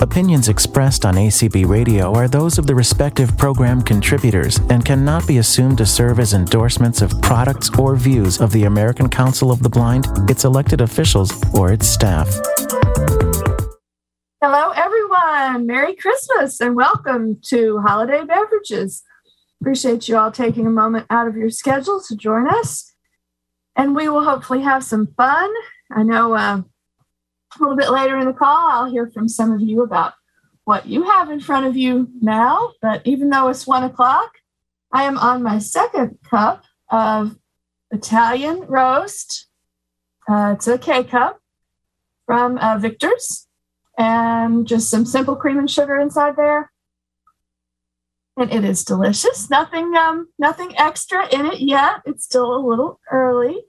Opinions expressed on ACB Radio are those of the respective program contributors and cannot be assumed to serve as endorsements of products or views of the American Council of the Blind, its elected officials, or its staff. Hello, everyone. Merry Christmas and welcome to Holiday Beverages. Appreciate you all taking a moment out of your schedule to join us. And we will hopefully have some fun. I know uh, a little bit later in the call, I'll hear from some of you about what you have in front of you now. But even though it's one o'clock, I am on my second cup of Italian roast. Uh, it's a K cup from uh, Victor's and just some simple cream and sugar inside there. And it is delicious. Nothing, um, nothing extra in it yet. It's still a little early.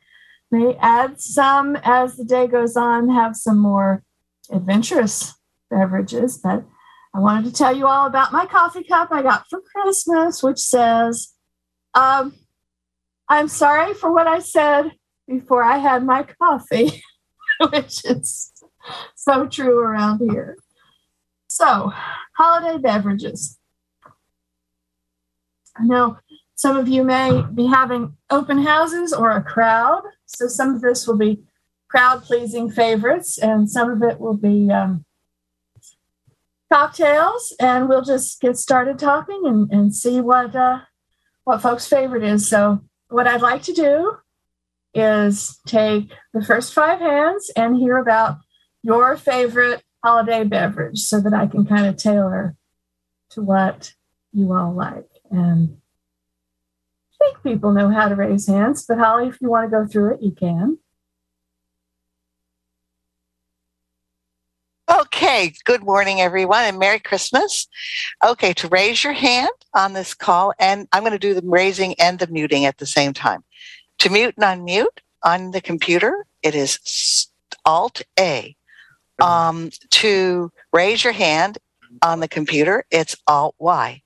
May add some as the day goes on, have some more adventurous beverages. But I wanted to tell you all about my coffee cup I got for Christmas, which says, um, I'm sorry for what I said before I had my coffee, which is so true around here. So, holiday beverages. I know some of you may be having open houses or a crowd. So some of this will be crowd pleasing favorites, and some of it will be um, cocktails. And we'll just get started talking and, and see what uh, what folks' favorite is. So what I'd like to do is take the first five hands and hear about your favorite holiday beverage so that I can kind of tailor to what you all like. And I think people know how to raise hands, but Holly, if you want to go through it, you can. Okay, good morning, everyone, and Merry Christmas. Okay, to raise your hand on this call, and I'm going to do the raising and the muting at the same time. To mute and unmute on the computer, it is Alt A. Um, to raise your hand on the computer, it's Alt Y.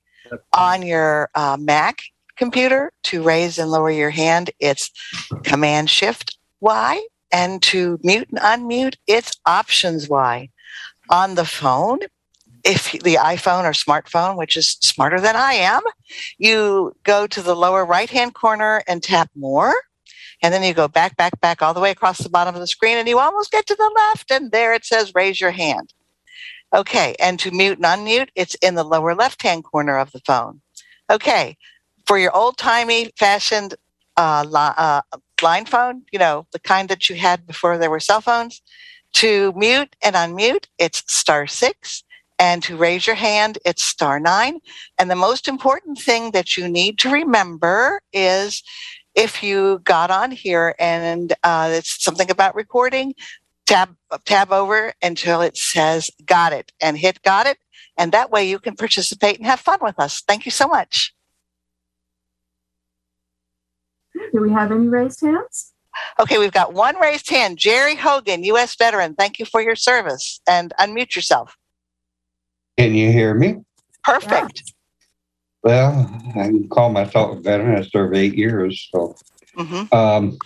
On your uh, Mac computer, to raise and lower your hand, it's Command Shift Y. And to mute and unmute, it's Options Y. On the phone, if the iPhone or smartphone, which is smarter than I am, you go to the lower right hand corner and tap More. And then you go back, back, back all the way across the bottom of the screen and you almost get to the left. And there it says raise your hand. Okay. And to mute and unmute, it's in the lower left hand corner of the phone. Okay. For your old timey fashioned uh, li- uh, line phone, you know, the kind that you had before there were cell phones, to mute and unmute, it's star six. And to raise your hand, it's star nine. And the most important thing that you need to remember is if you got on here and uh, it's something about recording, tab tab over until it says "Got it" and hit "Got it," and that way you can participate and have fun with us. Thank you so much. Do we have any raised hands? Okay, we've got one raised hand. Jerry Hogan, U.S. veteran. Thank you for your service. And unmute yourself. Can you hear me? Perfect. Well, I can call myself a veteran. I served eight years. So, hmm um,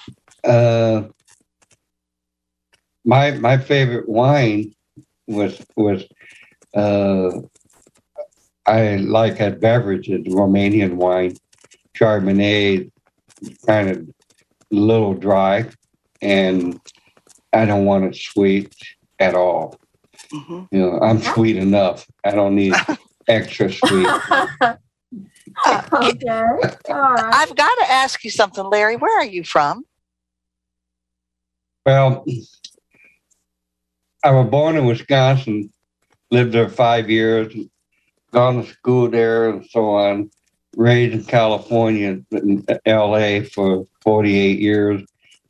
uh, my my favorite wine was was uh, I like a beverage, it's Romanian wine, Chardonnay, kind of little dry, and I don't want it sweet at all. hmm You know, I'm sweet enough. I don't need extra sweet. okay. All right. I've got to ask you something, Larry. Where are you from? Well, I was born in Wisconsin, lived there five years, gone to school there and so on. Raised in California, in LA for 48 years.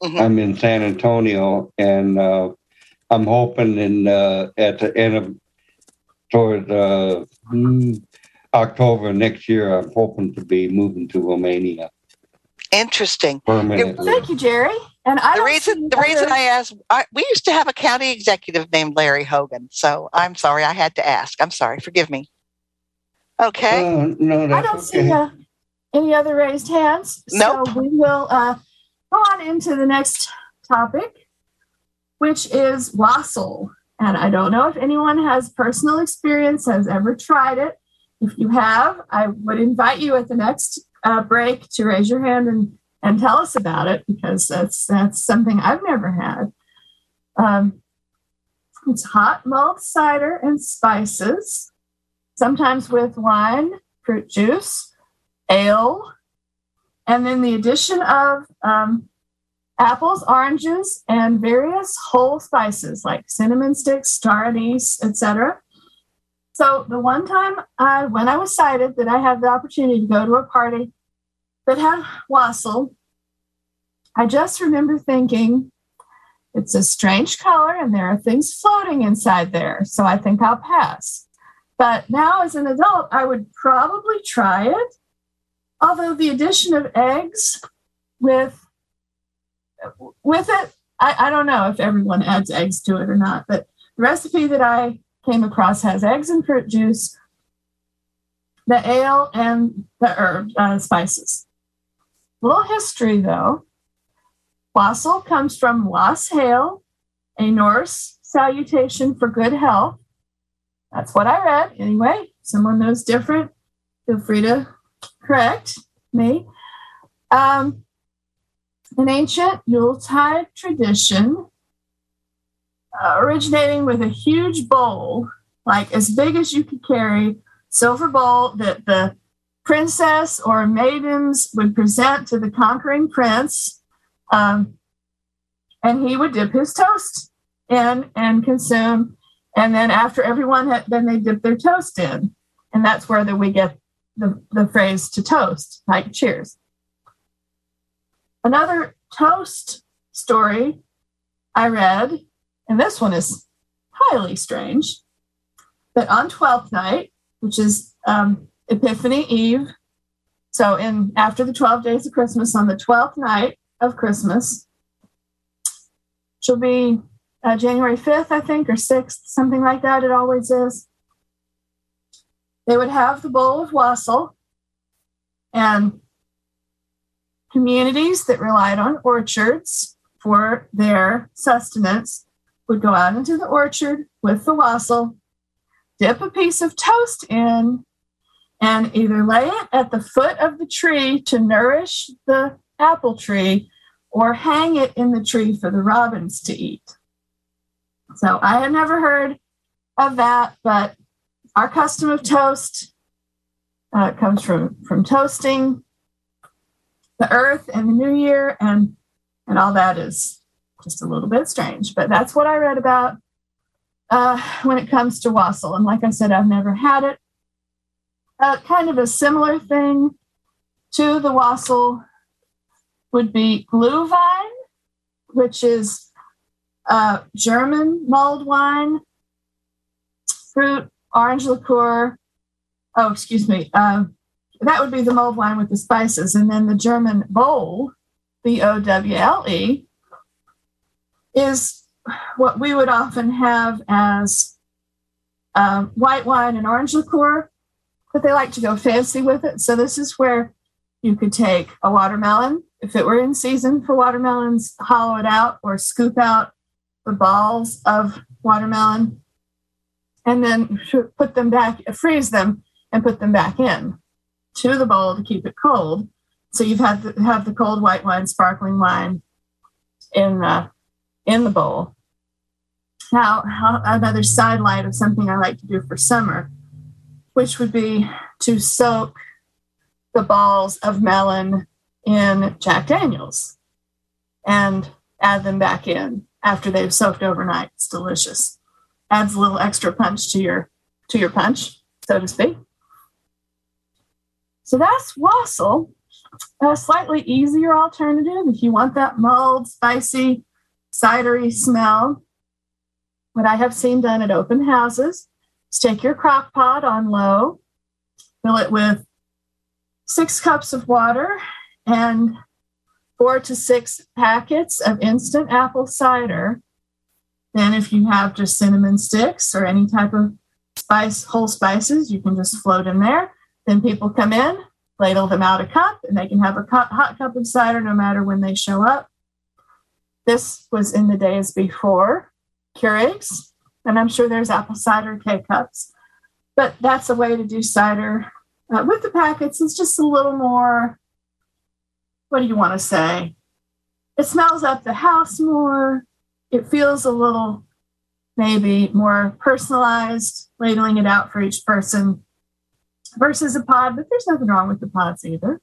Mhm. I'm in San Antonio, and uh, I'm hoping in uh, at the end of towards uh, hmm, October next year, I'm hoping to be moving to Romania Interesting. permanently. Thank you, Jerry. And I The reason see the reason I asked, I, we used to have a county executive named Larry Hogan, so I'm sorry I had to ask. I'm sorry. Forgive me. Okay. Oh, no, I don't okay. see uh, any other raised hands. Nope. So we will uh, go on into the next topic, which is wassail. And I don't know if anyone has personal experience, has ever tried it. If you have, I would invite you at the next uh, break to raise your hand and, and tell us about it because that's that's something I've never had. Um, it's hot mulled cider and spices, sometimes with wine, fruit juice, ale, and then the addition of um, apples, oranges, and various whole spices like cinnamon sticks, star anise, etc. So the one time I, when I was sighted, that I had the opportunity to go to a party that had wassail, I just remember thinking, it's a strange color and there are things floating inside there. So I think I'll pass. But now as an adult, I would probably try it. Although the addition of eggs with with it, I, I don't know if everyone adds eggs to it or not, but the recipe that I came across has eggs and fruit juice, the ale, and the herb uh, spices. Little history though. Wassail comes from was hael, a Norse salutation for good health. That's what I read. Anyway, someone knows different, feel free to correct me. Um, an ancient Yuletide tradition uh, originating with a huge bowl, like as big as you could carry, silver bowl that the princess or maidens would present to the conquering prince. Um, and he would dip his toast in and consume. And then after everyone had, then they dip their toast in. And that's where the, we get the, the phrase to toast, like cheers. Another toast story I read, and this one is highly strange, that on 12th night, which is um, Epiphany Eve, so in after the 12 days of Christmas, on the 12th night of Christmas, she'll be uh, January 5th, I think, or 6th, something like that, it always is. They would have the bowl of wassail and Communities that relied on orchards for their sustenance would go out into the orchard with the wassail, dip a piece of toast in, and either lay it at the foot of the tree to nourish the apple tree or hang it in the tree for the robins to eat. So I had never heard of that, but our custom of toast uh, comes from, from toasting the earth and the new year and and all that is just a little bit strange but that's what i read about uh, when it comes to wassail. And like i said i've never had it. Uh, kind of a similar thing to the wassail would be glühwein which is uh, german mulled wine fruit orange liqueur oh excuse me um, that would be the mulled wine with the spices. And then the German bowl, B O W L E, is what we would often have as um, white wine and orange liqueur, but they like to go fancy with it. So this is where you could take a watermelon, if it were in season for watermelons, hollow it out or scoop out the balls of watermelon and then put them back, freeze them and put them back in to the bowl to keep it cold. So you've had to have the cold white wine, sparkling wine in the in the bowl. Now, another sidelight of something I like to do for summer, which would be to soak the balls of melon in Jack Daniels and add them back in after they've soaked overnight. It's delicious. Adds a little extra punch to your to your punch, so to speak. So that's wassail, a slightly easier alternative if you want that mulled, spicy, cidery smell. What I have seen done at open houses is take your crock pot on low, fill it with six cups of water and four to six packets of instant apple cider. Then, if you have just cinnamon sticks or any type of spice, whole spices, you can just float in there. Then people come in, ladle them out a cup, and they can have a cup, hot cup of cider no matter when they show up. This was in the days before Keurigs and I'm sure there's apple cider K cups. But that's a way to do cider uh, with the packets. It's just a little more. What do you want to say? It smells up the house more. It feels a little maybe more personalized, ladling it out for each person versus a pod, but there's nothing wrong with the pods either.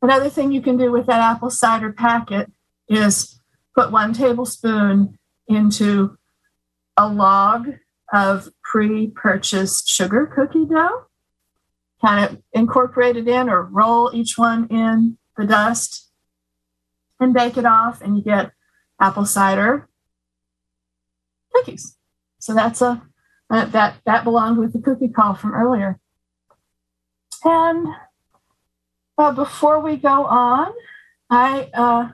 Another thing you can do with that apple cider packet is put one tablespoon into a log of pre purchased sugar cookie dough, kind of incorporate it in or roll each one in the dust and bake it off, and you get apple cider cookies. So that's a uh, that that belonged with the cookie call from earlier. And uh, before we go on, I uh,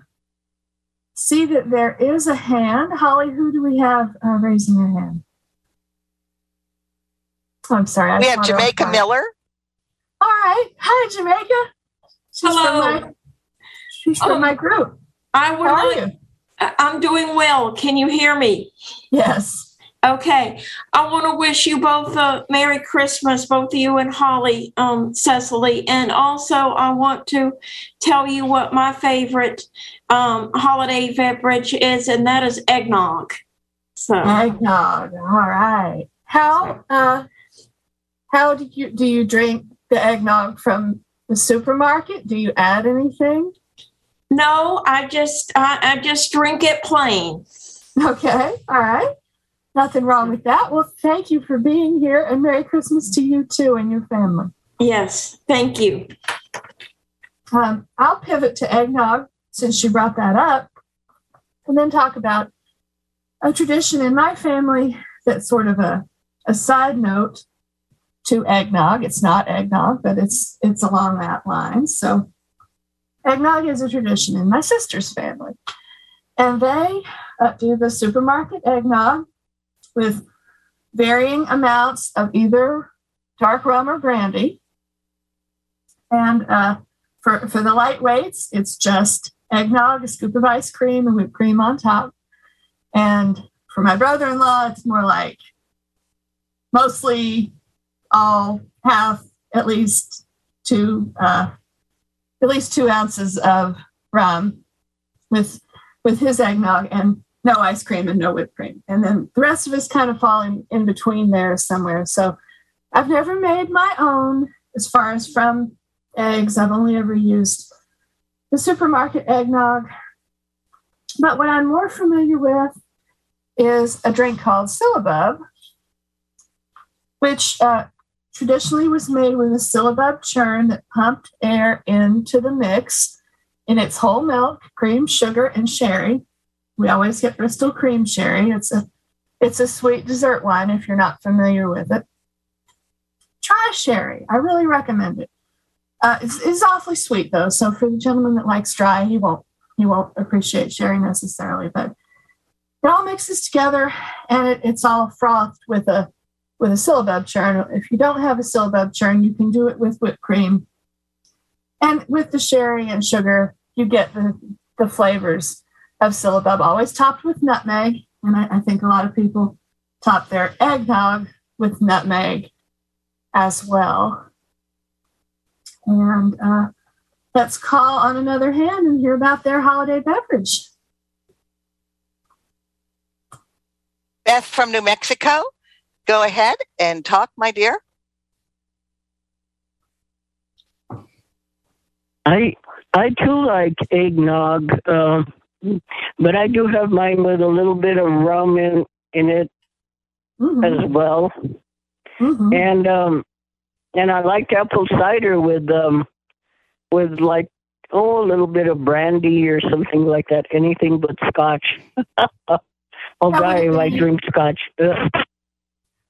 see that there is a hand. Holly, who do we have uh, raising their hand? Oh, I'm sorry. I we have Jamaica Miller. All right. Hi, Jamaica. She's Hello. From my, she's from oh, my group. I would How like, I'm doing well. Can you hear me? Yes. Okay. I want to wish you both a Merry Christmas, both you and Holly, um, Cecily. And also, I want to tell you what my favorite um, holiday beverage is, and that is eggnog. So eggnog. All right. How uh, how do you do you drink the eggnog from the supermarket? Do you add anything? No, I just I, I just drink it plain. Okay. All right. Nothing wrong with that. Well, thank you for being here and Merry Christmas to you too and your family. Yes, thank you. Um, I'll pivot to eggnog since you brought that up and then talk about a tradition in my family that's sort of a, a side note to eggnog. It's not eggnog, but it's it's along that line. So eggnog is a tradition in my sister's family. And they uh, do the supermarket eggnog with varying amounts of either dark rum or brandy. And uh, for, for the lightweights, it's just eggnog, a scoop of ice cream, and whipped cream on top. And for my brother in law, it's more like mostly I'll have at least two uh, at least two ounces of rum with with his eggnog and no ice cream and no whipped cream. And then the rest of us kind of fall in, in between there somewhere. So I've never made my own as far as from eggs. I've only ever used the supermarket eggnog. But what I'm more familiar with is a drink called Syllabub, which uh, traditionally was made with a Syllabub churn that pumped air into the mix in its whole milk, cream, sugar, and sherry. We always get Bristol cream sherry. It's a it's a sweet dessert wine if you're not familiar with it. Try sherry. I really recommend it. Uh, it's, it's awfully sweet though, so for the gentleman that likes dry, he won't he won't appreciate sherry necessarily. But it all mixes together, and it, it's all frothed with a with a syllabub churn. If you don't have a syllabub churn, you can do it with whipped cream, and with the sherry and sugar, you get the the flavors of syllabub, always topped with nutmeg. And I, I think a lot of people top their eggnog with nutmeg as well. And uh, let's call on another hand and hear about their holiday beverage. Beth from New Mexico, go ahead and talk, my dear. I I too like eggnog. Uh, but I do have mine with a little bit of rum in in it mm-hmm. as well. Mm-hmm. And um and I like apple cider with um with like oh a little bit of brandy or something like that. Anything but scotch. oh God, I drink scotch.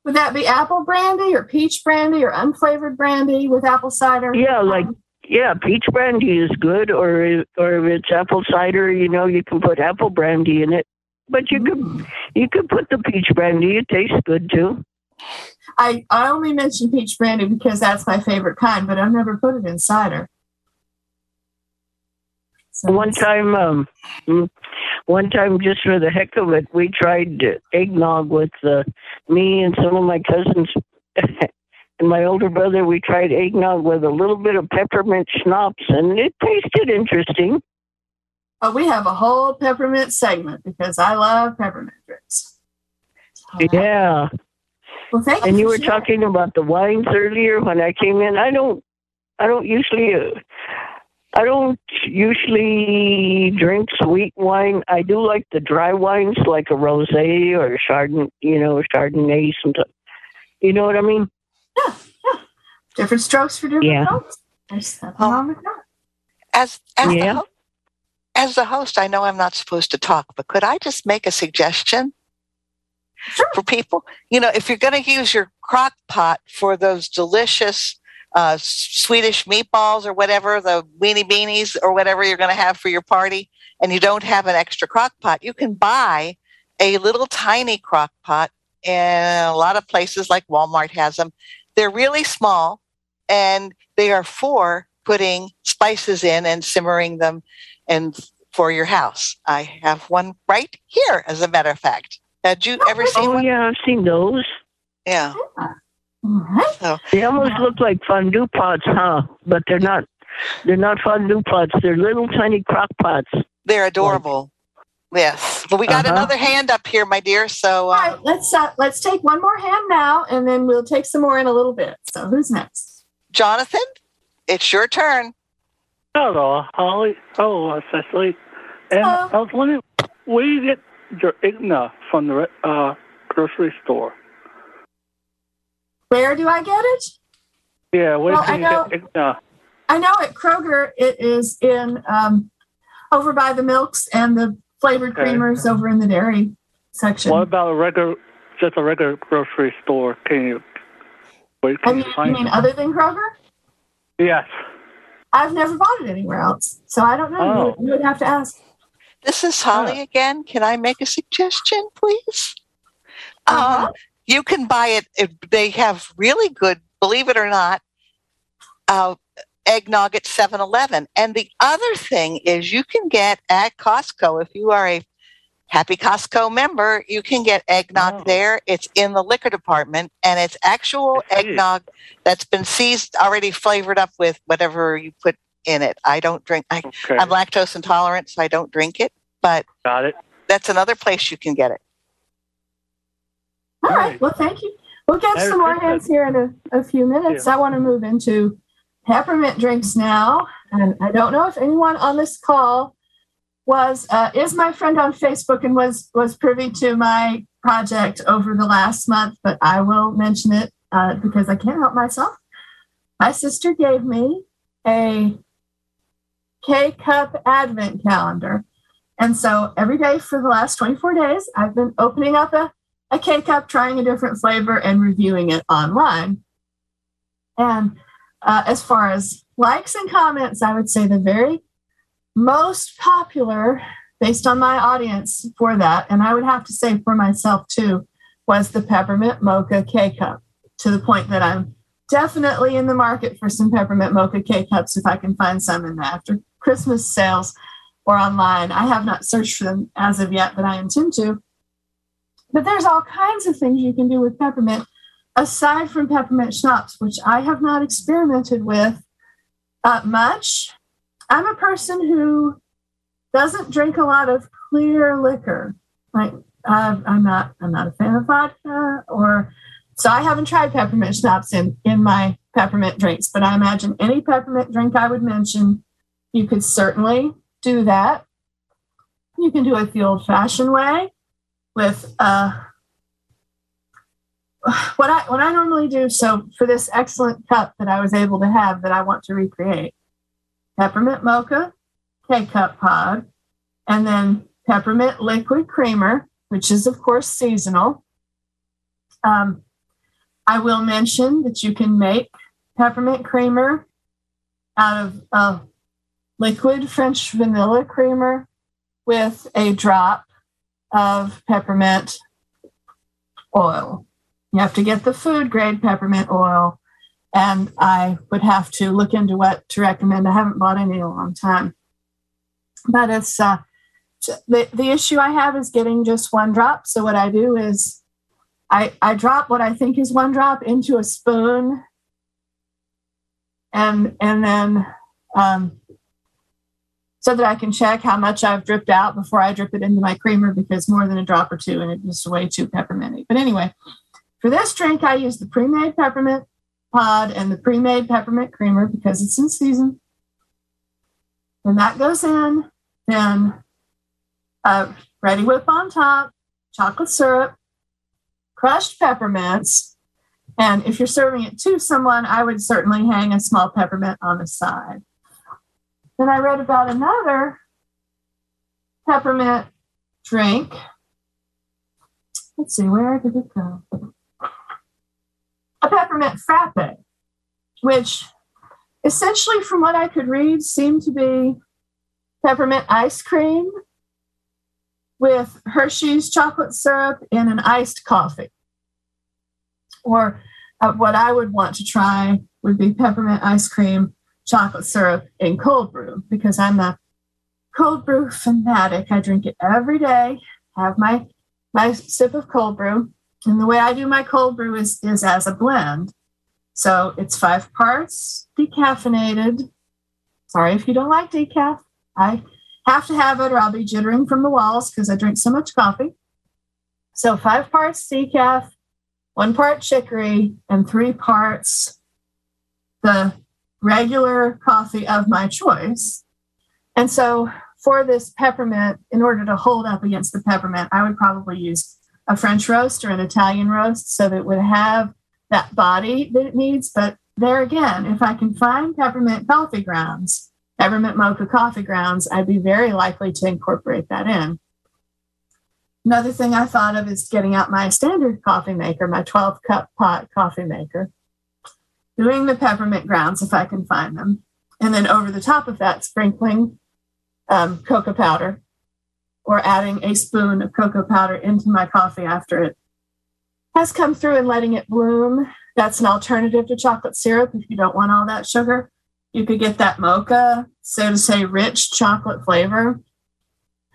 Would that be apple brandy or peach brandy or unflavored brandy with apple cider? Yeah, like yeah, peach brandy is good, or or if it's apple cider, you know, you can put apple brandy in it. But you could mm. you could put the peach brandy; it tastes good too. I I only mention peach brandy because that's my favorite kind, but I've never put it in cider. So one time, um, one time, just for the heck of it, we tried eggnog with uh, me and some of my cousins and my older brother. We tried eggnog with a little bit of peppermint schnapps, and it tasted interesting. Oh, we have a whole peppermint segment because I love peppermint drinks. yeah. Well, thank and you. you were sharing. talking about the wines earlier when I came in. I don't, I don't usually, uh, I don't usually drink sweet wine. I do like the dry wines, like a rosé or a chardonnay, you know, chardonnay. Sometimes, you know what I mean? Yeah, yeah. different strokes for different Yeah. folks. There's nothing Oh. wrong with that. As as Yeah. the ho- as the host, I know I'm not supposed to talk, but could I just make a suggestion Sure. for people? You know, if you're going to use your crock pot for those delicious uh, Swedish meatballs or whatever, the weenie beanies or whatever you're going to have for your party, and you don't have an extra crock pot, you can buy a little tiny crock pot. And a lot of places like Walmart has them. They're really small and they are for putting spices in and simmering them and for your house. I have one right here, as a matter of fact. Had you ever seen Oh one? yeah, I've seen those. Yeah. All right. They almost look like fondue pots, huh? But they're not. They're not fondue pots. They're little tiny crock pots. They're adorable. Yes. But we got Uh-huh. another hand up here, my dear. So uh, right, let's uh, let's take one more hand now, and then we'll take some more in a little bit. So who's next? Jonathan, it's your turn. Hello, Holly. Hello, Cecily. And Hello. I was wondering, where do you get your igna from the uh, grocery store? Where do I get it? Yeah, where Well, can I you know- get eggnog? I know at Kroger it is in um, over by the milks and the flavored Okay. creamers over in the dairy section. What about a regular, just a regular grocery store? Can you, where I can mean, you you find mean it? other than Kroger? Yes. I've never bought it anywhere else, so I don't know. You, Oh. would, you would have to ask. This is Holly Yeah. again. Can I make a suggestion, please? Uh-huh. Um, you can buy it. If they have really good, believe it or not, uh, eggnog at 7 Eleven. And the other thing is, you can get at Costco, if you are a happy Costco member, you can get eggnog Oh. there. It's in the liquor department and it's actual I see. eggnog that's been seized, already flavored up with whatever you put in it. I don't drink, I, Okay. I'm lactose intolerant, so I don't drink it, but Got it. that's another place you can get it. All right. Right. Well, thank you. We'll get Merry some more hands here in a, a few minutes. I want to move into peppermint drinks now. And I don't know if anyone on this call was uh, is my friend on Facebook and was was privy to my project over the last month, but I will mention it uh, because I can't help myself. My sister gave me a K cup advent calendar. And so every day for the last 24 days, I've been opening up a a K cup, trying a different flavor, and reviewing it online. And uh, as far as likes and comments, I would say the very most popular, based on my audience for that, and I would have to say for myself too, was the peppermint mocha K cup. To the point that I'm definitely in the market for some peppermint mocha K cups if I can find some in the after Christmas sales or online. I have not searched for them as of yet, but I intend to. But there's all kinds of things you can do with peppermint aside from peppermint schnapps, which I have not experimented with uh, much. I'm a person who doesn't drink a lot of clear liquor. Like uh, I'm not, I'm not a fan of vodka, or so I haven't tried peppermint schnapps in in my peppermint drinks. But I imagine any peppermint drink I would mention, you could certainly do that. You can do it the old-fashioned way with uh, what I what I normally do. So for this excellent cup that I was able to have that I want to recreate, peppermint mocha, K cup pod, and then peppermint liquid creamer, which is of course seasonal. Um, I will mention that you can make peppermint creamer out of uh, liquid French vanilla creamer with a drop of peppermint oil. You have to get the food grade peppermint oil, and I would have to look into what to recommend. I haven't bought any in a long time, but it's uh, the, the issue I have is getting just one drop. So what I do is I, I drop what I think is one drop into a spoon and and then um, so that I can check how much I've dripped out before I drip it into my creamer because more than a drop or two and it's just way too pepperminty. But anyway, for this drink, I use the pre-made peppermint pod and the pre-made peppermint creamer because it's in season. When that goes in, then uh, Reddi-wip on top, chocolate syrup, crushed peppermints, and if you're serving it to someone, I would certainly hang a small peppermint on the side. Then I read about another peppermint drink. Let's see, where did it go? A peppermint frappe, which essentially, from what I could read, seemed to be peppermint ice cream with Hershey's chocolate syrup in an iced coffee. Or uh, what I would want to try would be peppermint ice cream, chocolate syrup in cold brew because I'm a cold brew fanatic. I drink it every day, have my my sip of cold brew. And the way I do my cold brew is, is as a blend. So it's five parts decaffeinated. Sorry if you don't like decaf. I have to have it or I'll be jittering from the walls because I drink so much coffee. So five parts decaf, one part chicory, and three parts the regular coffee of my choice. And so for this peppermint, in order to hold up against the peppermint, I would probably use a French roast or an Italian roast so that it would have that body that it needs. But there again, if I can find peppermint coffee grounds, peppermint mocha coffee grounds, I'd be very likely to incorporate that in. Another thing I thought of is getting out my standard coffee maker, my 12 cup pot coffee maker, doing the peppermint grounds if I can find them, and then over the top of that, sprinkling um, cocoa powder or adding a spoon of cocoa powder into my coffee after it has come through and letting it bloom. That's an alternative to chocolate syrup if you don't want all that sugar you could get that mocha, so to say, rich chocolate flavor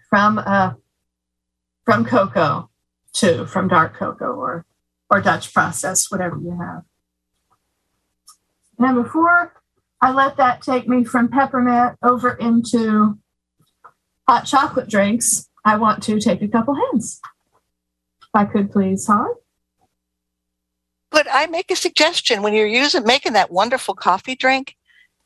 from uh, from cocoa too, from dark cocoa or or Dutch process, whatever you have. Now, before I let that take me from peppermint over into hot chocolate drinks, I want to take a couple hands. If I could please, Holly. But I make a suggestion when you're using making that wonderful coffee drink?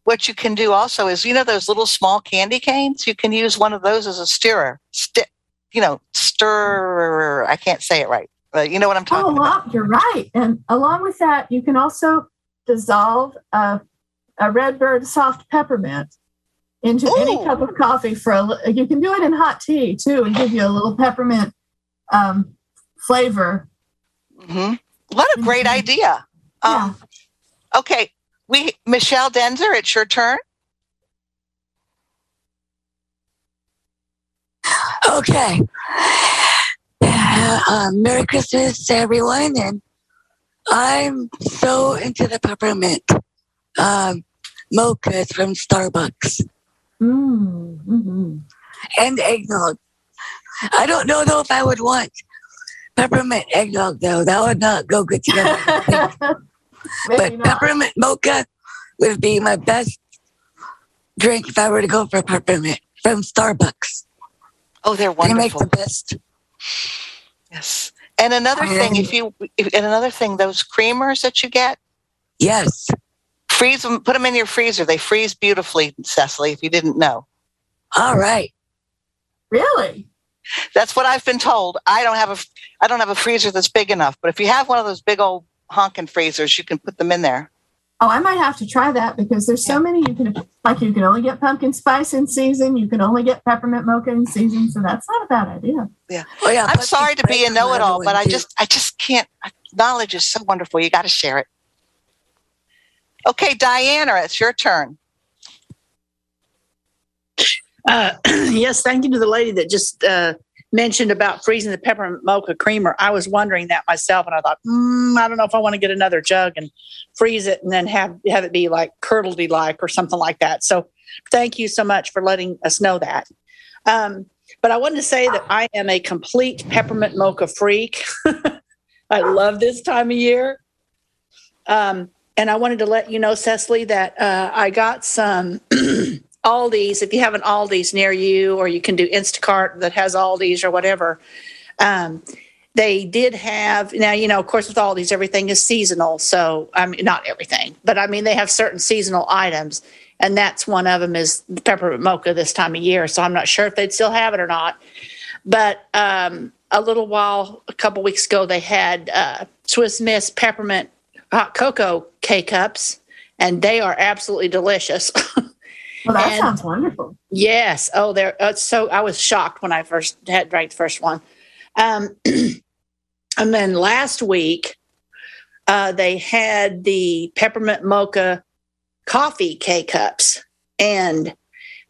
what you can do also is, you know, those little small candy canes. You can use one of those as a stirrer. Sti- you know, stir. I can't say it right, but you know what I'm talking oh, about. You're right. And along with that, you can also dissolve a, a Redbird soft peppermint into Ooh. any cup of coffee for a. You can do it in hot tea too, and give you a little peppermint um, flavor. Mm-hmm. What a great mm-hmm. idea! Um, yeah. Okay, we Michelle Denzer, it's your turn. Okay. Uh, Merry Christmas, everyone, and I'm so into the peppermint um, mochas from Starbucks. Mm-hmm. And eggnog. I don't know though if I would want peppermint eggnog though. That would not go good together. but not. peppermint mocha would be my best drink if I were to go for peppermint from Starbucks. Oh, they're wonderful. They make the best. Yes. And another thing, if you, if, and another thing, those creamers that you get. Yes. Freeze them, put them in your freezer. They freeze beautifully, Cecily, if you didn't know. All right. Really? That's what I've been told. I don't have a, I don't have a freezer that's big enough, but if you have one of those big old honking freezers, you can put them in there. Oh, I might have to try that because there's so many you can like you can only get pumpkin spice in season, you can only get peppermint mocha in season, so that's not a bad idea. Yeah. Oh yeah. I'm sorry to be a know-it-all, but I just I just can't knowledge is so wonderful. You got to share it. Okay, Diana, it's your turn. Uh, yes, thank you to the lady that just uh, mentioned about freezing the peppermint mocha creamer, I was wondering that myself, and I thought, mm, I don't know if I want to get another jug and freeze it and then have have it be like curdledy like or something like that. So, thank you so much for letting us know that. Um, but I wanted to say that I am a complete peppermint mocha freak. I love this time of year. Um, and I wanted to let you know, Cecily, that uh, I got some Aldi's. If you have an Aldi's near you, or you can do Instacart that has Aldi's or whatever. Um, they did have now you know of course with Aldi's everything is seasonal so i mean not everything but i mean they have certain seasonal items and that's one of them is peppermint mocha this time of year so i'm not sure if they'd still have it or not but um, a little while a couple weeks ago they had uh, swiss miss peppermint hot cocoa k cups and they are absolutely delicious well that and sounds wonderful yes oh they're uh, so i was shocked when i first had drank the first one um, and then last week uh, they had the peppermint mocha coffee K cups. And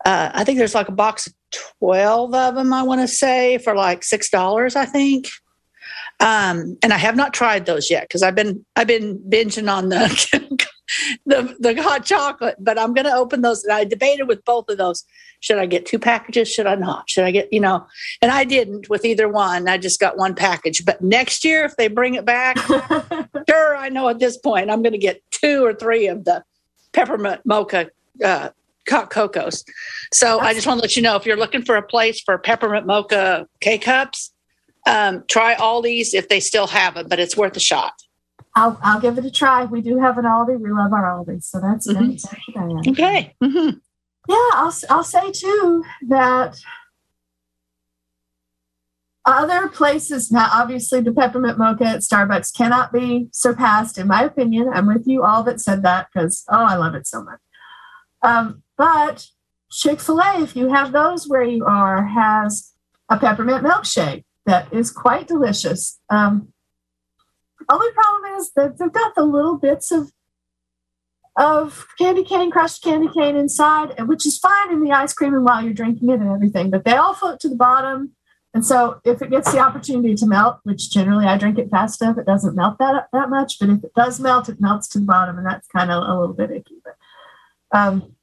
uh, I think there's like a box of 12 of them, I want to say, for like $6, I think. Um, and I have not tried those yet because I've been I've been binging on the the the hot chocolate, but I'm going to open those. And I debated with both of those. Should I get two packages? Should I not? Should I get you know? And I didn't with either one. I just got one package. But next year, if they bring it back, sure, I know at this point I'm going to get two or three of the peppermint mocha uh, cocos. So That's I just want to let you know if you're looking for a place for peppermint mocha K cups, um, try Aldi's if they still have it, but it's worth a shot. I'll, I'll give it a try. We do have an Aldi. We love our Aldi, so that's mm-hmm. good. Okay. Mm-hmm. Yeah, I'll I'll say too that other places now obviously the peppermint mocha at starbucks cannot be surpassed in my opinion i'm with you all that said that because oh i love it so much um, but chick-fil-a if you have those where you are has a peppermint milkshake that is quite delicious um, only problem is that they've got the little bits of of candy cane, crushed candy cane inside, which is fine in the ice cream and while you're drinking it and everything, but they all float to the bottom and so if it gets the opportunity to melt, which generally I drink it fast enough, it doesn't melt that, that much. But if it does melt, it melts to the bottom, and that's kind of a little bit icky. But um,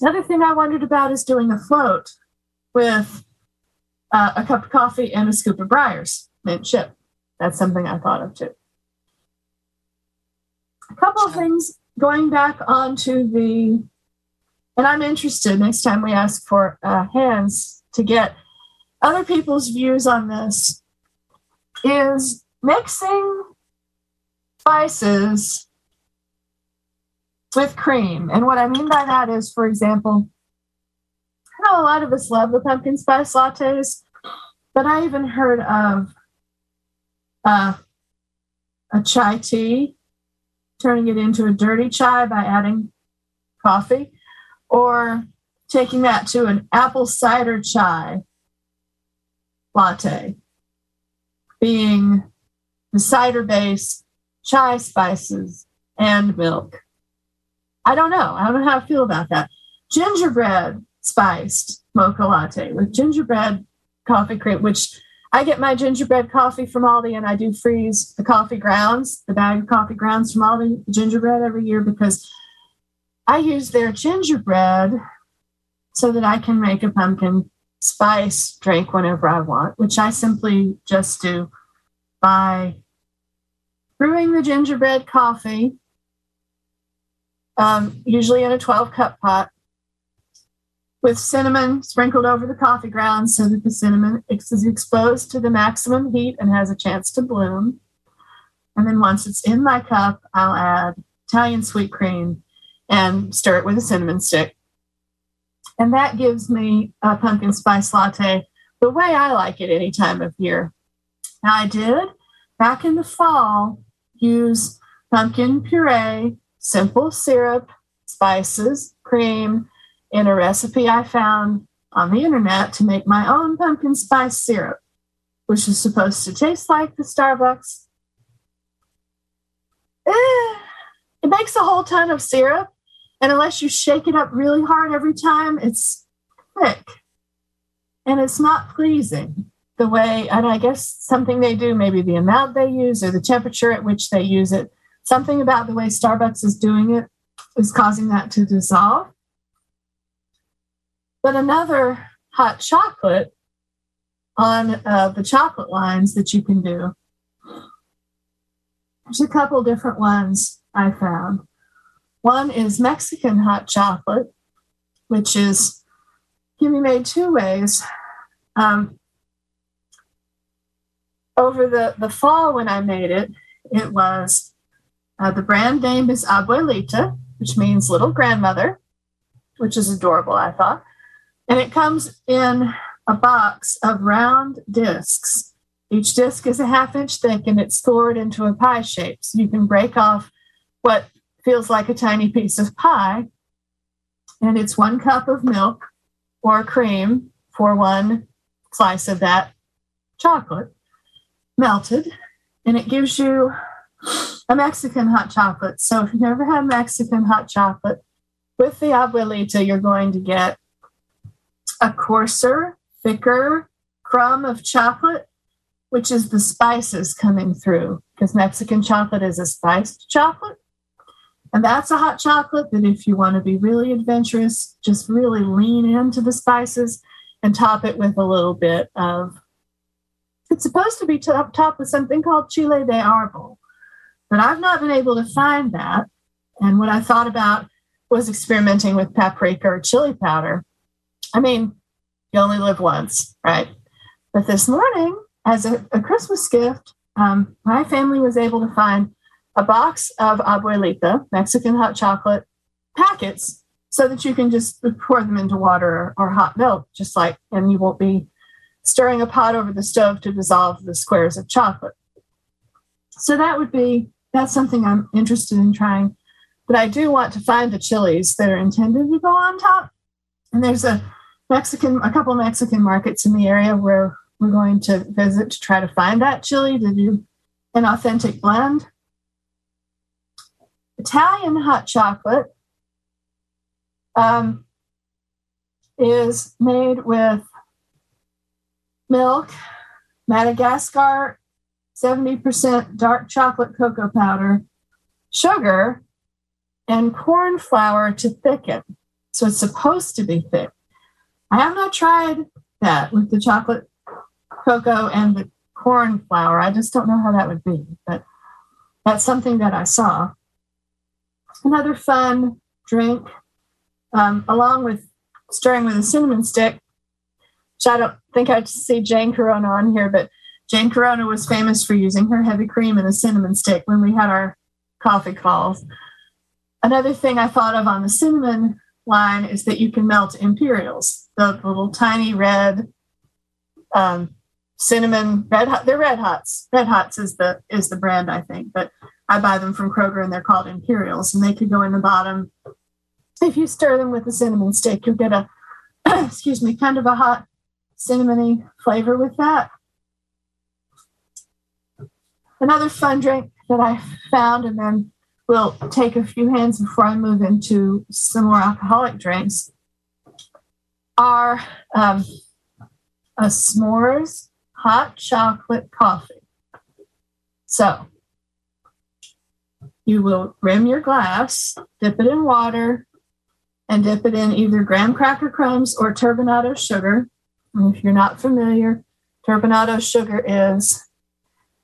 another thing I wondered about is doing a float with uh, a cup of coffee and a scoop of Breyers mint chip. That's something I thought of too. A couple of things going back onto the, and I'm interested next time we ask for uh, hands to get other people's views on this is mixing spices with cream. And what I mean by that is, for example, I know a lot of us love the pumpkin spice lattes, but I even heard of uh, a chai tea, turning it into a dirty chai by adding coffee, or taking that to an apple cider chai latte being the cider base, chai spices, and milk. I don't know. I don't know how I feel about that. Gingerbread spiced mocha latte with gingerbread coffee cream, which I get my gingerbread coffee from Aldi and I do freeze the coffee grounds, the bag of coffee grounds from Aldi, gingerbread every year because I use their gingerbread so that I can make a pumpkin spice drink whenever I want, which I simply just do by brewing the gingerbread coffee, um, usually in a 12 cup pot, with cinnamon sprinkled over the coffee grounds so that the cinnamon is exposed to the maximum heat and has a chance to bloom. And then once it's in my cup, I'll add Italian sweet cream and stir it with a cinnamon stick and that gives me a pumpkin spice latte the way I like it any time of year. Now, I did back in the fall use pumpkin puree, simple syrup, spices, cream in a recipe I found on the internet to make my own pumpkin spice syrup, which is supposed to taste like the Starbucks. Eh, it makes a whole ton of syrup, and unless you shake it up really hard every time, it's thick and it's not pleasing the way, and I guess something they do, maybe the amount they use or the temperature at which they use it, something about the way Starbucks is doing it is causing that to dissolve. But another hot chocolate on uh, the chocolate lines that you can do. There's a couple different ones I found. One is Mexican hot chocolate, which is can be made two ways. Um, over the, the fall when I made it, it was uh, the brand name is Abuelita, which means little grandmother, which is adorable, I thought. And it comes in a box of round discs. Each disc is a half inch thick and it's scored into a pie shape. So you can break off what feels like a tiny piece of pie. And it's one cup of milk or cream for one slice of that chocolate melted. And it gives you a Mexican hot chocolate. So if you've never had Mexican hot chocolate, with the abuelita, you're going to get a coarser, thicker crumb of chocolate, which is the spices coming through, because Mexican chocolate is a spiced chocolate. And that's a hot chocolate that, if you want to be really adventurous, just really lean into the spices and top it with a little bit of. It's supposed to be top, topped with something called chile de árbol, but I've not been able to find that. And what I thought about was experimenting with paprika or chili powder. I mean, you only live once, right? But this morning, as a, a Christmas gift, um, my family was able to find a box of abuelita, Mexican hot chocolate packets, so that you can just pour them into water or, or hot milk, just like, and you won't be stirring a pot over the stove to dissolve the squares of chocolate. So that would be that's something I'm interested in trying. But I do want to find the chilies that are intended to go on top. And there's a Mexican, a couple Mexican markets in the area where we're going to visit to try to find that chili to do an authentic blend. Italian hot chocolate um, is made with milk, Madagascar 70% dark chocolate cocoa powder, sugar, and corn flour to thicken. So it's supposed to be thick. I have not tried that with the chocolate cocoa and the corn flour. I just don't know how that would be, but that's something that I saw. Another fun drink, um, along with stirring with a cinnamon stick, which I don't think I see Jane Corona on here, but Jane Corona was famous for using her heavy cream and a cinnamon stick when we had our coffee calls. Another thing I thought of on the cinnamon line is that you can melt Imperials, the little tiny red um, cinnamon red hot. They're red hots. Red hots is the is the brand I think, but I buy them from Kroger and they're called Imperials, and they could go in the bottom. If you stir them with a cinnamon stick, you'll get a excuse me, kind of a hot cinnamony flavor with that. Another fun drink that I found, and then we'll take a few hands before I move into some more alcoholic drinks, are um, a s'mores hot chocolate coffee. So you will rim your glass, dip it in water, and dip it in either graham cracker crumbs or turbinado sugar. And if you're not familiar, turbinado sugar is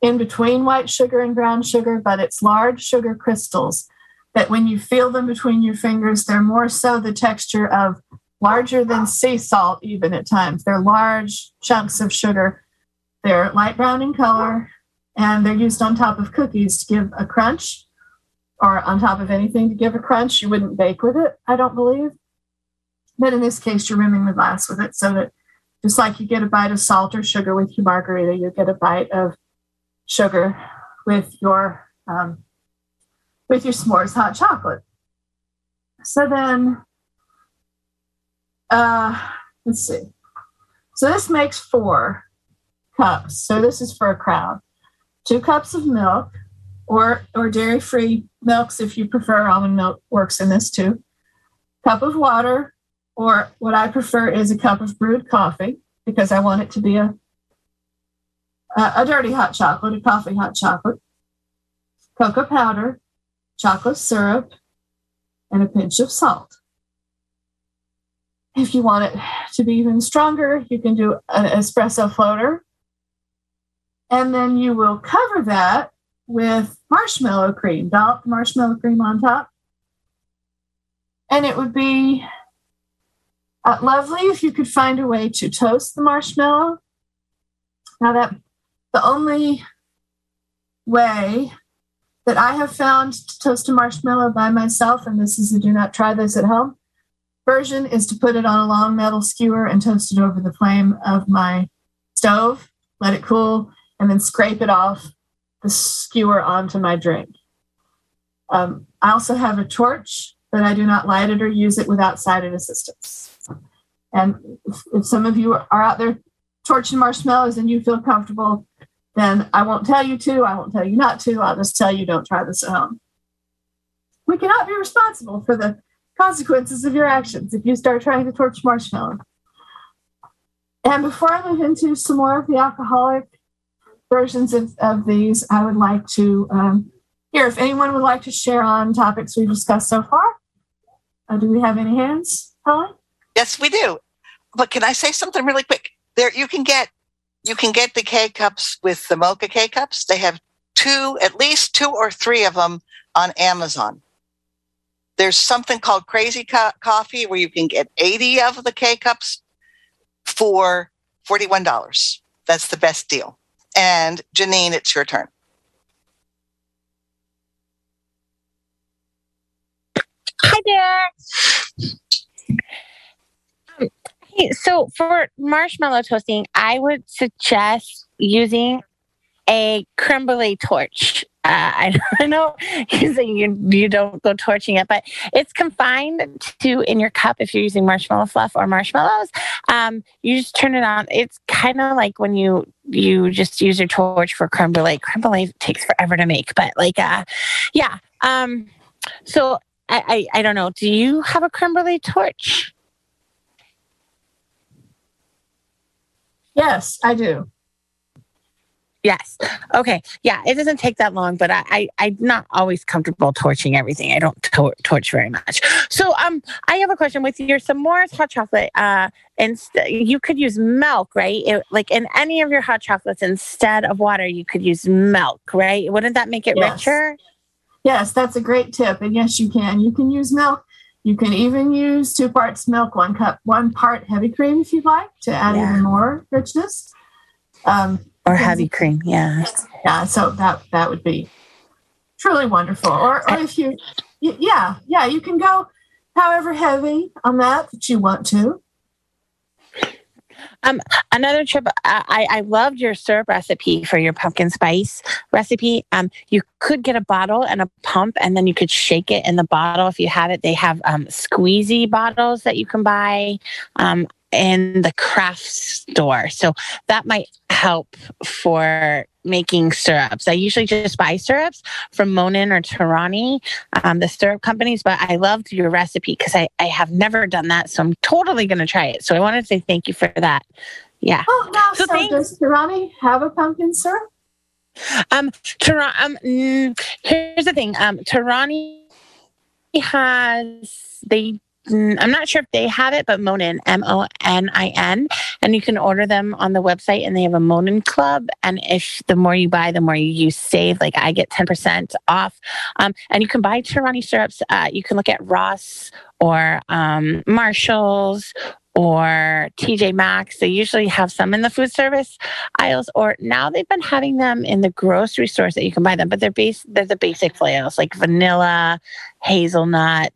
in between white sugar and brown sugar, but it's large sugar crystals that when you feel them between your fingers, they're more so the texture of larger than sea salt, even at times. They're large chunks of sugar. They're light brown in color, and they're used on top of cookies to give a crunch or on top of anything to give a crunch. You wouldn't bake with it, I don't believe. But in this case, you're rimming the glass with it so that just like you get a bite of salt or sugar with your margarita, you get a bite of sugar with your um, with your s'mores hot chocolate. So then, uh, let's see. So this makes four cups. So this is for a crowd. Two cups of milk, or or dairy free milks if you prefer. Almond milk works in this too. Cup of water, or what I prefer is a cup of brewed coffee because I want it to be a uh, a dirty hot chocolate, a coffee hot chocolate, cocoa powder, chocolate syrup, and a pinch of salt. If you want it to be even stronger, you can do an espresso floater. And then you will cover that with marshmallow cream, dollop marshmallow cream on top. And it would be uh, lovely if you could find a way to toast the marshmallow. Now, that the only way that I have found to toast a marshmallow by myself, and this is a do not try this at home version, is to put it on a long metal skewer and toast it over the flame of my stove, let it cool, and then scrape it off the skewer onto my drink. Um, I also have a torch, but I do not light it or use it without sighted assistance. And if, if some of you are out there torching marshmallows and you feel comfortable, then I won't tell you to. I won't tell you not to. I'll just tell you don't try this at home. We cannot be responsible for the consequences of your actions if you start trying to torch marshmallow. And before I move into some more of the alcoholic versions of, of these, I would like to um, hear if anyone would like to share on topics we've discussed so far. Uh, do we have any hands, Helen? Yes, we do. But can I say something really quick? There, you can get you can get the K cups with the mocha K cups. They have two, at least two or three of them on Amazon. There's something called Crazy Co- Coffee where you can get 80 of the K cups for $41. That's the best deal. And Janine, it's your turn. Hi there. Hey, so for marshmallow toasting, I would suggest using a brulee torch. Uh, I, know you say you, you don't go torching it, but it's confined to in your cup if you're using marshmallow fluff or marshmallows. Um, you just turn it on. It's kind of like when you you just use your torch for creme brulee. Creme brulee takes forever to make, but like, uh, yeah. Um, so I, I I don't know. Do you have a creme brulee torch? Yes, I do. Yes. Okay. Yeah, it doesn't take that long, but I, I I'm not always comfortable torching everything. I don't tor- torch very much. So um, I have a question with your s'mores hot chocolate. Uh, instead you could use milk, right? It, like in any of your hot chocolates, instead of water, you could use milk, right? Wouldn't that make it Yes. richer? Yes, that's a great tip. And yes, you can. You can use milk. You can even use two parts milk, one cup, one part heavy cream if you'd like to add Yeah. even more richness. Um, Or heavy cream? Yeah. yeah, so that that would be truly wonderful. Or, or if you, yeah, yeah, you can go however heavy on that that you want to. Um, another trip. I, I loved your syrup recipe for your pumpkin spice recipe. Um, you could get a bottle and a pump, and then you could shake it in the bottle if you have it. They have um, squeezy bottles that you can buy um, in the craft store, so that might help for making syrups. I usually just buy syrups from Monin or Torani, um, the syrup companies, but I loved your recipe because I, I have never done that. So I'm totally going to try it. So I wanted to say thank you for that. Yeah. Oh, now, So so, thanks. does Torani have a pumpkin syrup? Um, Tar- um mm, here's the thing. Um, Torani has they. I'm not sure if they have it, but Monin, M O N I N, and you can order them on the website. And they have a Monin Club. And if the more you buy, the more you, you save. Like I get 10% off. Um, and you can buy Torani syrups. Uh, you can look at Ross or um, Marshalls or TJ Maxx. They usually have some in the food service aisles, or now they've been having them in the grocery stores that you can buy them. But they're base they're the basic flavors like vanilla, hazelnut,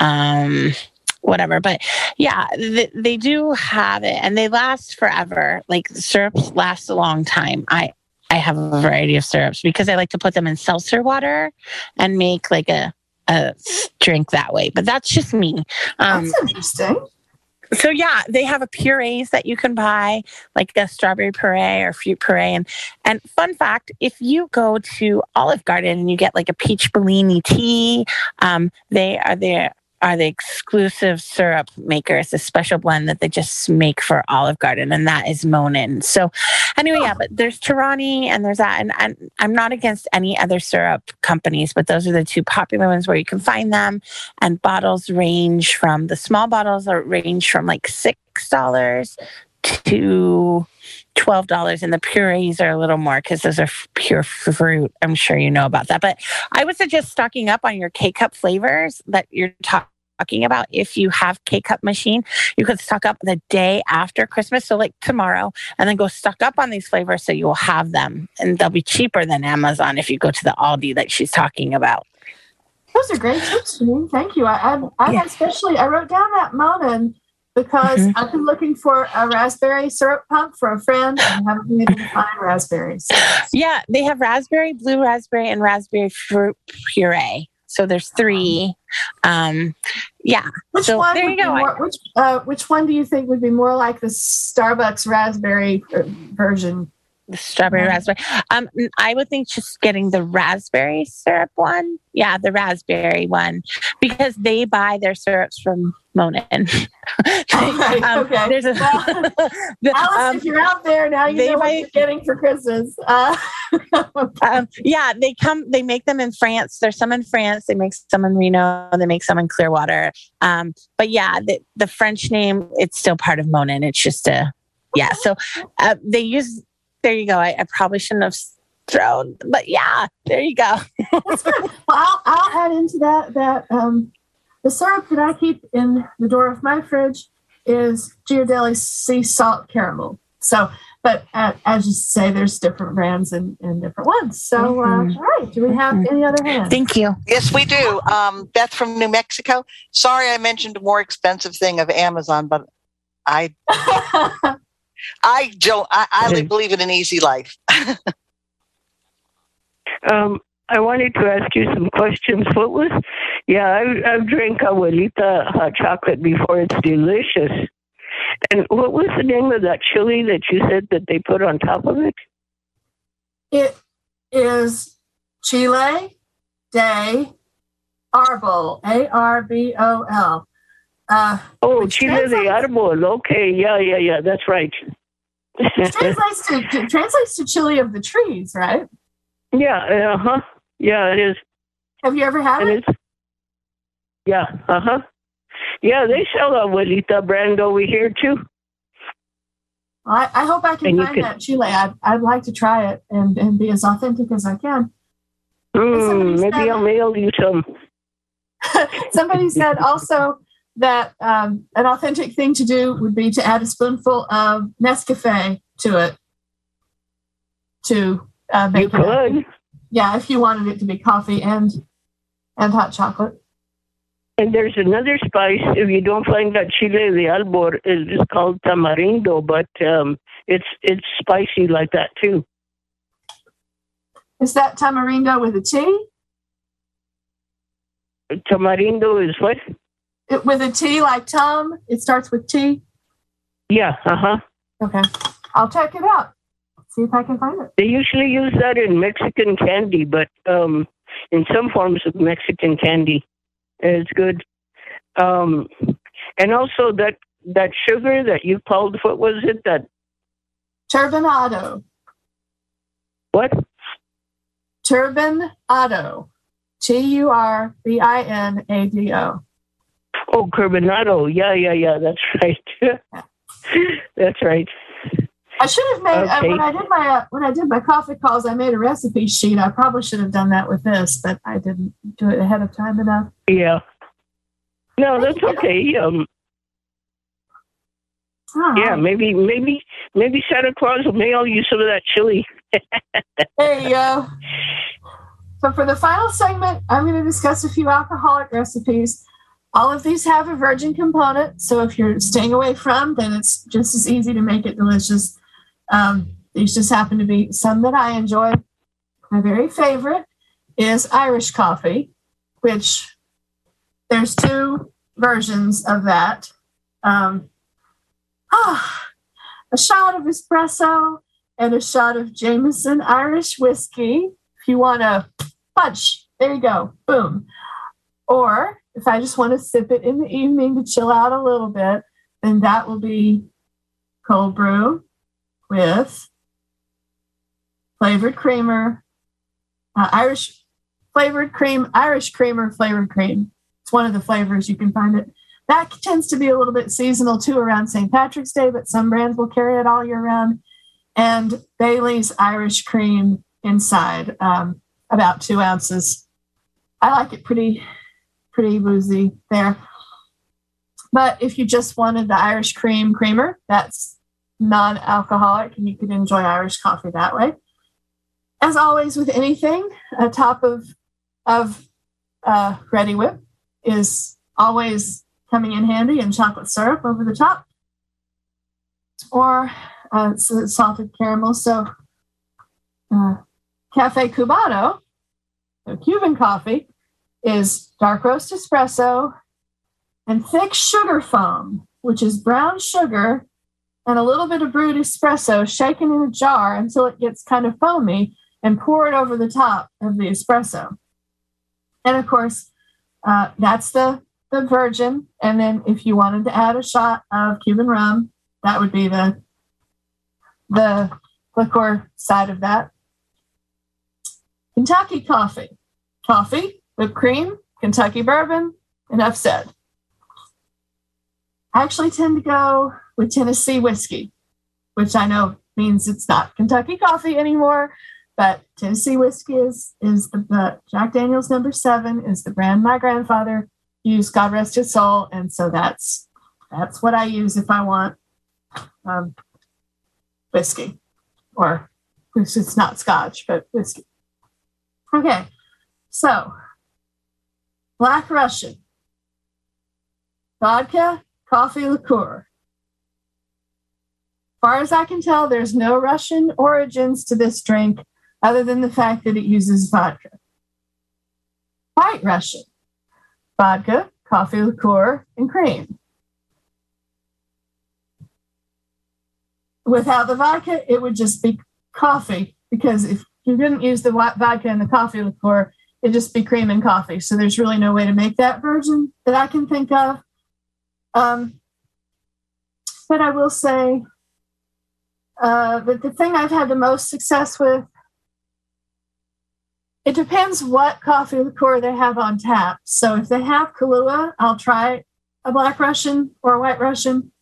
um, whatever. But yeah, th- they do have it, and they last forever. Like syrups last a long time. I I have a variety of syrups because I like to put them in seltzer water and make like a a drink that way. But that's just me. Um, That's interesting. so yeah, they have a purees that you can buy, like a strawberry puree or fruit puree. And and fun fact, if you go to Olive Garden and you get like a peach Bellini tea, um, they are there are the exclusive syrup maker. It's a special blend that they just make for Olive Garden, and that is Monin. So, anyway, yeah, but there's Torani and there's that. And, and I'm not against any other syrup companies, but those are the two popular ones where you can find them. And bottles range from the small bottles are range from like $6 to twelve dollars, and the purees are a little more because those are pure fruit. I'm sure you know about that, but I would suggest stocking up on your K cup flavors that you're talking about. If you have K cup machine, you could stock up the day after Christmas, so like tomorrow, and then go stock up on these flavors so you will have them, and they'll be cheaper than Amazon if you go to the Aldi that she's talking about. Those are great tips, Janine. Thank you. I, I, I yeah. especially I wrote down that Monin because mm-hmm. I've been looking for a raspberry syrup pump for a friend and haven't been able to find raspberries. Yeah, they have raspberry, blue raspberry, and raspberry fruit puree. So there's three. Um, yeah. Which so one? There you go. More, which uh, which one do you think would be more like the Starbucks raspberry uh, version? The strawberry raspberry. Um, I would think just getting the raspberry syrup one. Yeah, the raspberry one because they buy their syrups from Monin. right, um, okay. There's a, well, the, Alice, um, if you're out there now, you know what you're getting for Christmas. Uh, um, yeah, they come. They make them in France. There's some in France. They make some in Reno. They make some in Clearwater. Um, but yeah, the, the French name it's still part of Monin. It's just a yeah. So uh, they use there you go. I, I probably shouldn't have thrown, but yeah, there you go. well, I'll, I'll add into that that um, the syrup that I keep in the door of my fridge is Ghirardelli sea salt caramel. So, but uh, as you say, there's different brands and, and different ones. So, uh, mm-hmm. all right, do we have mm-hmm. any other hands? Thank you. Yes, we do. Um, Beth from New Mexico. Sorry, I mentioned a more expensive thing of Amazon, but I I don't. I, I believe in an easy life. um, I wanted to ask you some questions. What was? Yeah, I, I've drank Abuelita hot chocolate before. It's delicious. And what was the name of that chili that you said that they put on top of it? It is Chile de Arbol, A R B O L. Uh, oh, Chile de Arbol. Okay, yeah, yeah, yeah. That's right. translates to translates to chili of the trees, right? Yeah. Uh huh. Yeah, it is. Have you ever had it? it? Yeah. Uh huh. Yeah, they sell a Abuelita brand over here too. I, I hope I can and find can, that chile. I'd, I'd like to try it and, and be as authentic as I can. Mm, maybe said, I'll mail you some. somebody said also that um, an authentic thing to do would be to add a spoonful of Nescafe to it to uh, make you it. Could. Yeah, if you wanted it to be coffee and and hot chocolate. And there's another spice. If you don't find that chile de albor, it's called tamarindo, but um, it's it's spicy like that too. Is that tamarindo with a T? Tamarindo is what? It, with a T like Tom, it starts with T. Yeah. Uh huh. Okay, I'll check it out. See if I can find it. They usually use that in Mexican candy, but um, in some forms of Mexican candy, it's good. Um, and also that that sugar that you called, what was it? That turbinado. What? Turbinado. T U R B I N A D O. Oh, Carbonado. Yeah, yeah, yeah. That's right. that's right. I should have made uh, okay. uh, when I did my uh, when I did my coffee calls. I made a recipe sheet. I probably should have done that with this, but I didn't do it ahead of time enough. Yeah. No, that's okay. Um, oh. Yeah, maybe maybe maybe Santa Claus will mail you some of that chili. there you go. So for the final segment, I'm going to discuss a few alcoholic recipes. All of these have a virgin component, so if you're staying away from, then it's just as easy to make it delicious. Um, these just happen to be some that I enjoy. My very favorite is Irish coffee, which there's two versions of that. Um, ah, a shot of espresso and a shot of Jameson Irish whiskey. If you want to punch, there you go, boom. Or if I just want to sip it in the evening to chill out a little bit, then that will be cold brew with flavored creamer, uh, Irish flavored cream, Irish creamer flavored cream. It's one of the flavors you can find it. That tends to be a little bit seasonal too around St. Patrick's Day, but some brands will carry it all year round. And Bailey's Irish cream inside, um, about two ounces. I like it pretty, pretty boozy there. But if you just wanted the Irish cream creamer, that's non alcoholic and you could enjoy Irish coffee that way. As always, with anything, a top of, of uh, Reddi-wip is always coming in handy and chocolate syrup over the top or uh, salted caramel. So, uh, Cafe Cubano, so Cuban coffee, is dark roast espresso and thick sugar foam, which is brown sugar and a little bit of brewed espresso shaken in a jar until it gets kind of foamy and pour it over the top of the espresso. And of course, uh, that's the, the virgin. And then if you wanted to add a shot of Cuban rum, that would be the, the liqueur side of that. Kentucky coffee. Coffee, whipped cream, Kentucky bourbon, enough said. I actually tend to go with Tennessee whiskey, which I know means it's not Kentucky coffee anymore, but Tennessee whiskey is, is the, the Jack Daniels number seven is the brand my grandfather used, God rest his soul. And so that's that's what I use if I want um, whiskey or it's not scotch, but whiskey. Okay, so Black Russian, vodka, coffee liqueur. Far as I can tell, there's no Russian origins to this drink other than the fact that it uses vodka. White Russian, vodka, coffee liqueur, and cream. Without the vodka, it would just be coffee because if you didn't use the vodka and the coffee liqueur, it'd just be cream and coffee. So there's really no way to make that version that I can think of. Um, but I will say uh, that the thing I've had the most success with, it depends what coffee liqueur they have on tap. So if they have Kahlua, I'll try a Black Russian or a White Russian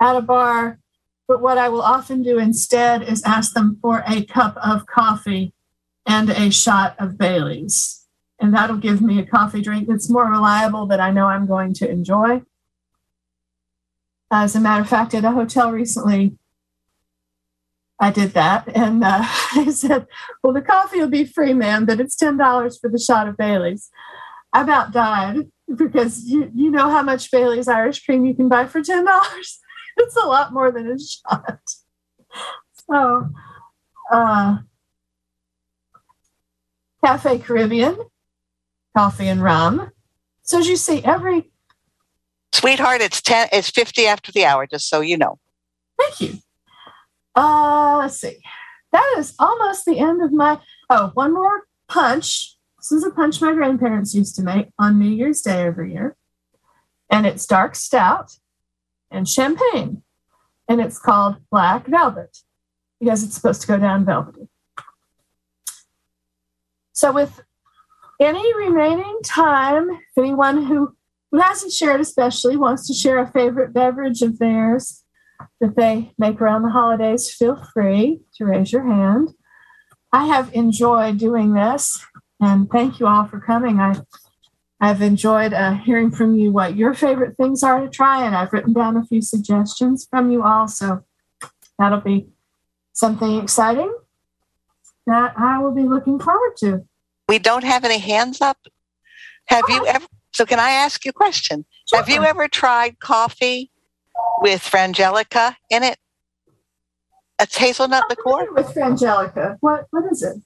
at a bar. But what I will often do instead is ask them for a cup of coffee and a shot of Bailey's. And that'll give me a coffee drink that's more reliable that I know I'm going to enjoy. As a matter of fact, at a hotel recently, I did that. And uh, I said, Well, the coffee will be free, ma'am, but it's $10 for the shot of Bailey's. I about died because you, you know how much Bailey's Irish cream you can buy for $10. it's a lot more than a shot. So, uh, Cafe Caribbean, coffee and rum. So as you see, every sweetheart, it's ten. It's fifty after the hour. Just so you know. Thank you. Uh, let's see. That is almost the end of my. Oh, one more punch. This is a punch my grandparents used to make on New Year's Day every year, and it's dark stout and champagne, and it's called Black Velvet because it's supposed to go down velvety. So, with any remaining time, if anyone who, who hasn't shared, especially, wants to share a favorite beverage of theirs that they make around the holidays, feel free to raise your hand. I have enjoyed doing this, and thank you all for coming. I I've enjoyed uh, hearing from you what your favorite things are to try, and I've written down a few suggestions from you all. So that'll be something exciting that I will be looking forward to. We don't have any hands up. Have oh. you ever? So, can I ask you a question? Sure. Have you ever tried coffee with frangelica in it? It's hazelnut liqueur. With frangelica, what what is it?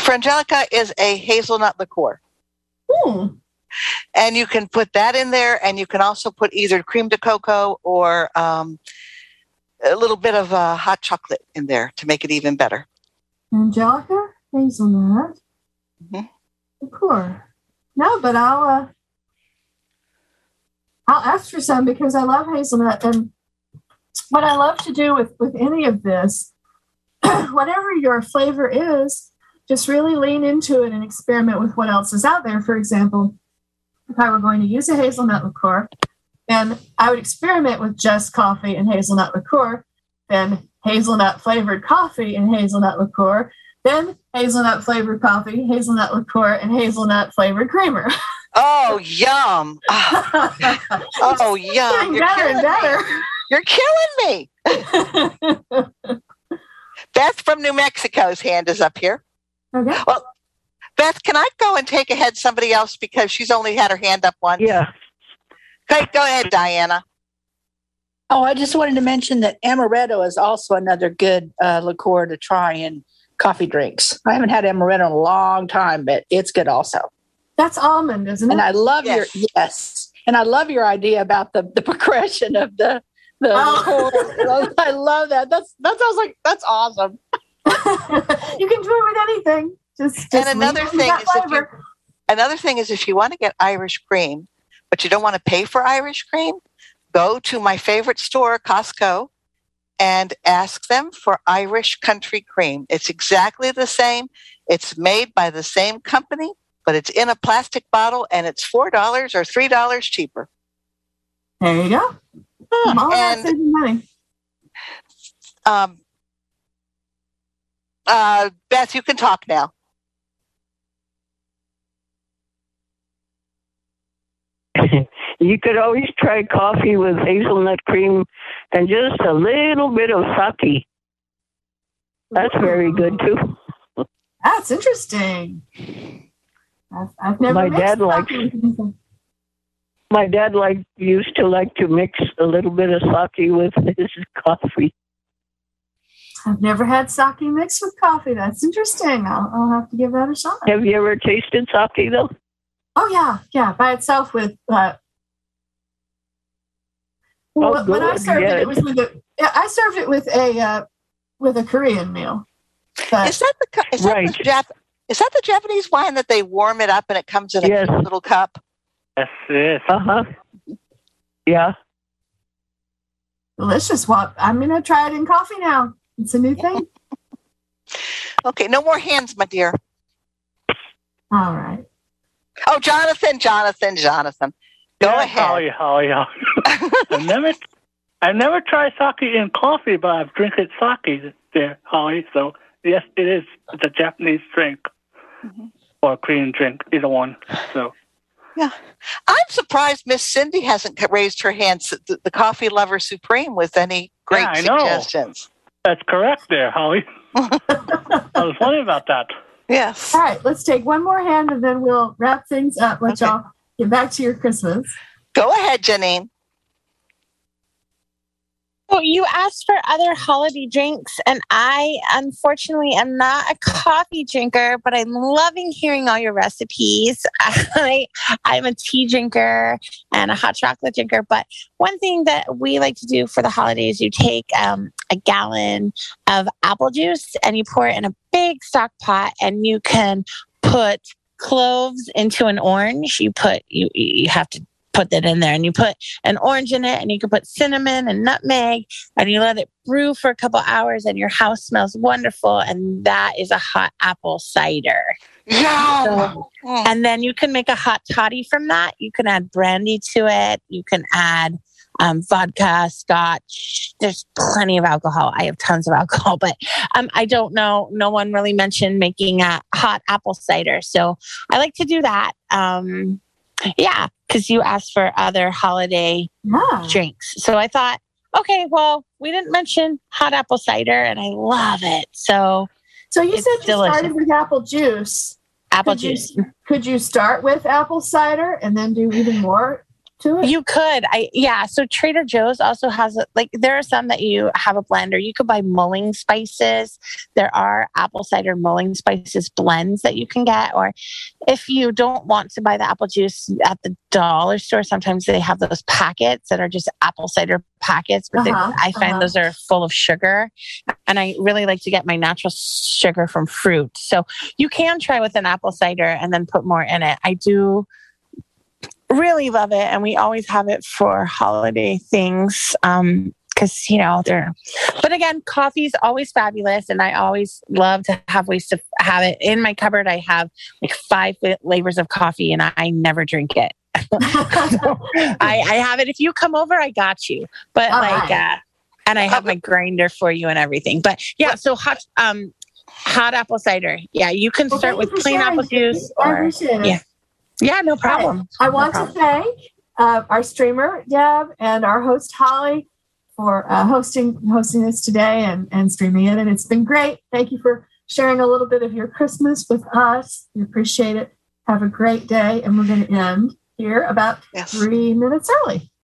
Frangelica is a hazelnut liqueur. Hmm. And you can put that in there, and you can also put either cream de cocoa or um, a little bit of uh, hot chocolate in there to make it even better. Angelica, hazelnut, mm-hmm. liqueur. No, but I'll uh, I'll ask for some because I love hazelnut. And what I love to do with, with any of this, whatever your flavor is, just really lean into it and experiment with what else is out there. For example, if I were going to use a hazelnut liqueur, then I would experiment with just coffee and hazelnut liqueur, then hazelnut flavored coffee and hazelnut liqueur, then hazelnut flavored coffee, hazelnut liqueur, and hazelnut flavored creamer. Oh, yum. oh, yum. You're better and better. Me. You're killing me. Beth from New Mexico's hand is up here. Okay. Well, Beth, can I go and take ahead somebody else because she's only had her hand up once? Yeah. Okay, go ahead, Diana. Oh, I just wanted to mention that amaretto is also another good uh, liqueur to try in coffee drinks. I haven't had amaretto in a long time, but it's good also. That's almond, isn't it? And I love yes. your yes, and I love your idea about the the progression of the the. Oh. I love that. That's that sounds like that's awesome. you can do it with anything. Just, just and another thing is if you, another thing is if you want to get Irish cream, but you don't want to pay for Irish cream, go to my favorite store, Costco, and ask them for Irish country cream. It's exactly the same. It's made by the same company, but it's in a plastic bottle and it's $4 or $3 cheaper. There you go. Oh, and, money. Um, uh, Beth, you can talk now. you could always try coffee with hazelnut cream and just a little bit of sake. That's very good too. That's interesting. I've, I've never. My dad likes. My dad like used to like to mix a little bit of sake with his coffee. I've never had sake mixed with coffee. That's interesting. I'll, I'll have to give that a shot. Have you ever tasted sake though? Oh yeah, yeah, by itself with. Uh, well, oh, when I served yeah. it, it was with a. I served it with a uh, with a Korean meal. But, is that the is that right. the Jap- is that the Japanese wine that they warm it up and it comes in a yes. little cup? Yes, yes. Uh huh. Yeah. Delicious. Well, I'm gonna try it in coffee now. It's a new thing. okay, no more hands, my dear. All right. Oh, Jonathan, Jonathan, Jonathan. Go yeah, ahead. Holly, Holly, Holly. I've never, I've never tried sake in coffee, but I've drinking sake there, Holly. So yes, it is. the Japanese drink mm-hmm. or Korean drink, either one. So. Yeah, I'm surprised Miss Cindy hasn't raised her hand. The, the coffee lover supreme with any great yeah, suggestions. Know. That's correct, there, Holly. I was wondering about that. Yes. All right, let's take one more hand and then we'll wrap things up. Let okay. y'all get back to your Christmas. Go ahead, Janine. Well, you asked for other holiday drinks, and I unfortunately am not a coffee drinker, but I'm loving hearing all your recipes. I, I'm a tea drinker and a hot chocolate drinker. But one thing that we like to do for the holidays, you take um, a gallon of apple juice and you pour it in a big stock pot, and you can put cloves into an orange. You put you you have to put that in there. And you put an orange in it and you can put cinnamon and nutmeg and you let it brew for a couple hours and your house smells wonderful and that is a hot apple cider. Yeah so, mm. and then you can make a hot toddy from that. You can add brandy to it. You can add um, vodka, scotch. There's plenty of alcohol. I have tons of alcohol, but um, I don't know. No one really mentioned making a hot apple cider. So I like to do that. Um, yeah, because you asked for other holiday drinks. So I thought, okay, well, we didn't mention hot apple cider, and I love it. So, so you said you delicious. started with apple juice. Apple could juice. You, could you start with apple cider and then do even more to it? You could. I yeah. So Trader Joe's also has a, like there are some that you have a blender. You could buy mulling spices. There are apple cider mulling spices blends that you can get. Or if you don't want to buy the apple juice at the dollar store, sometimes they have those packets that are just apple cider packets. But uh-huh, I find uh-huh. those are full of sugar, and I really like to get my natural sugar from fruit. So you can try with an apple cider and then put more in it. I do really love it. And we always have it for holiday things. Um, because you know they're but again coffee is always fabulous and i always love to have ways to have it. In my cupboard i have like five flavors of coffee and i never drink it. So I, I have it. If you come over i got you. But All like right. uh and i have my grinder for you and everything. But yeah so hot um hot apple cider. Yeah you can start you with plain apple juice or yeah yeah no problem I No want problem. to thank uh, our streamer Deb and our host Holly for uh, hosting hosting this today and, and streaming it. And it's been great. Thank you for sharing a little bit of your Christmas with us. We appreciate it. Have a great day. And we're going to end here about Yes. three minutes early.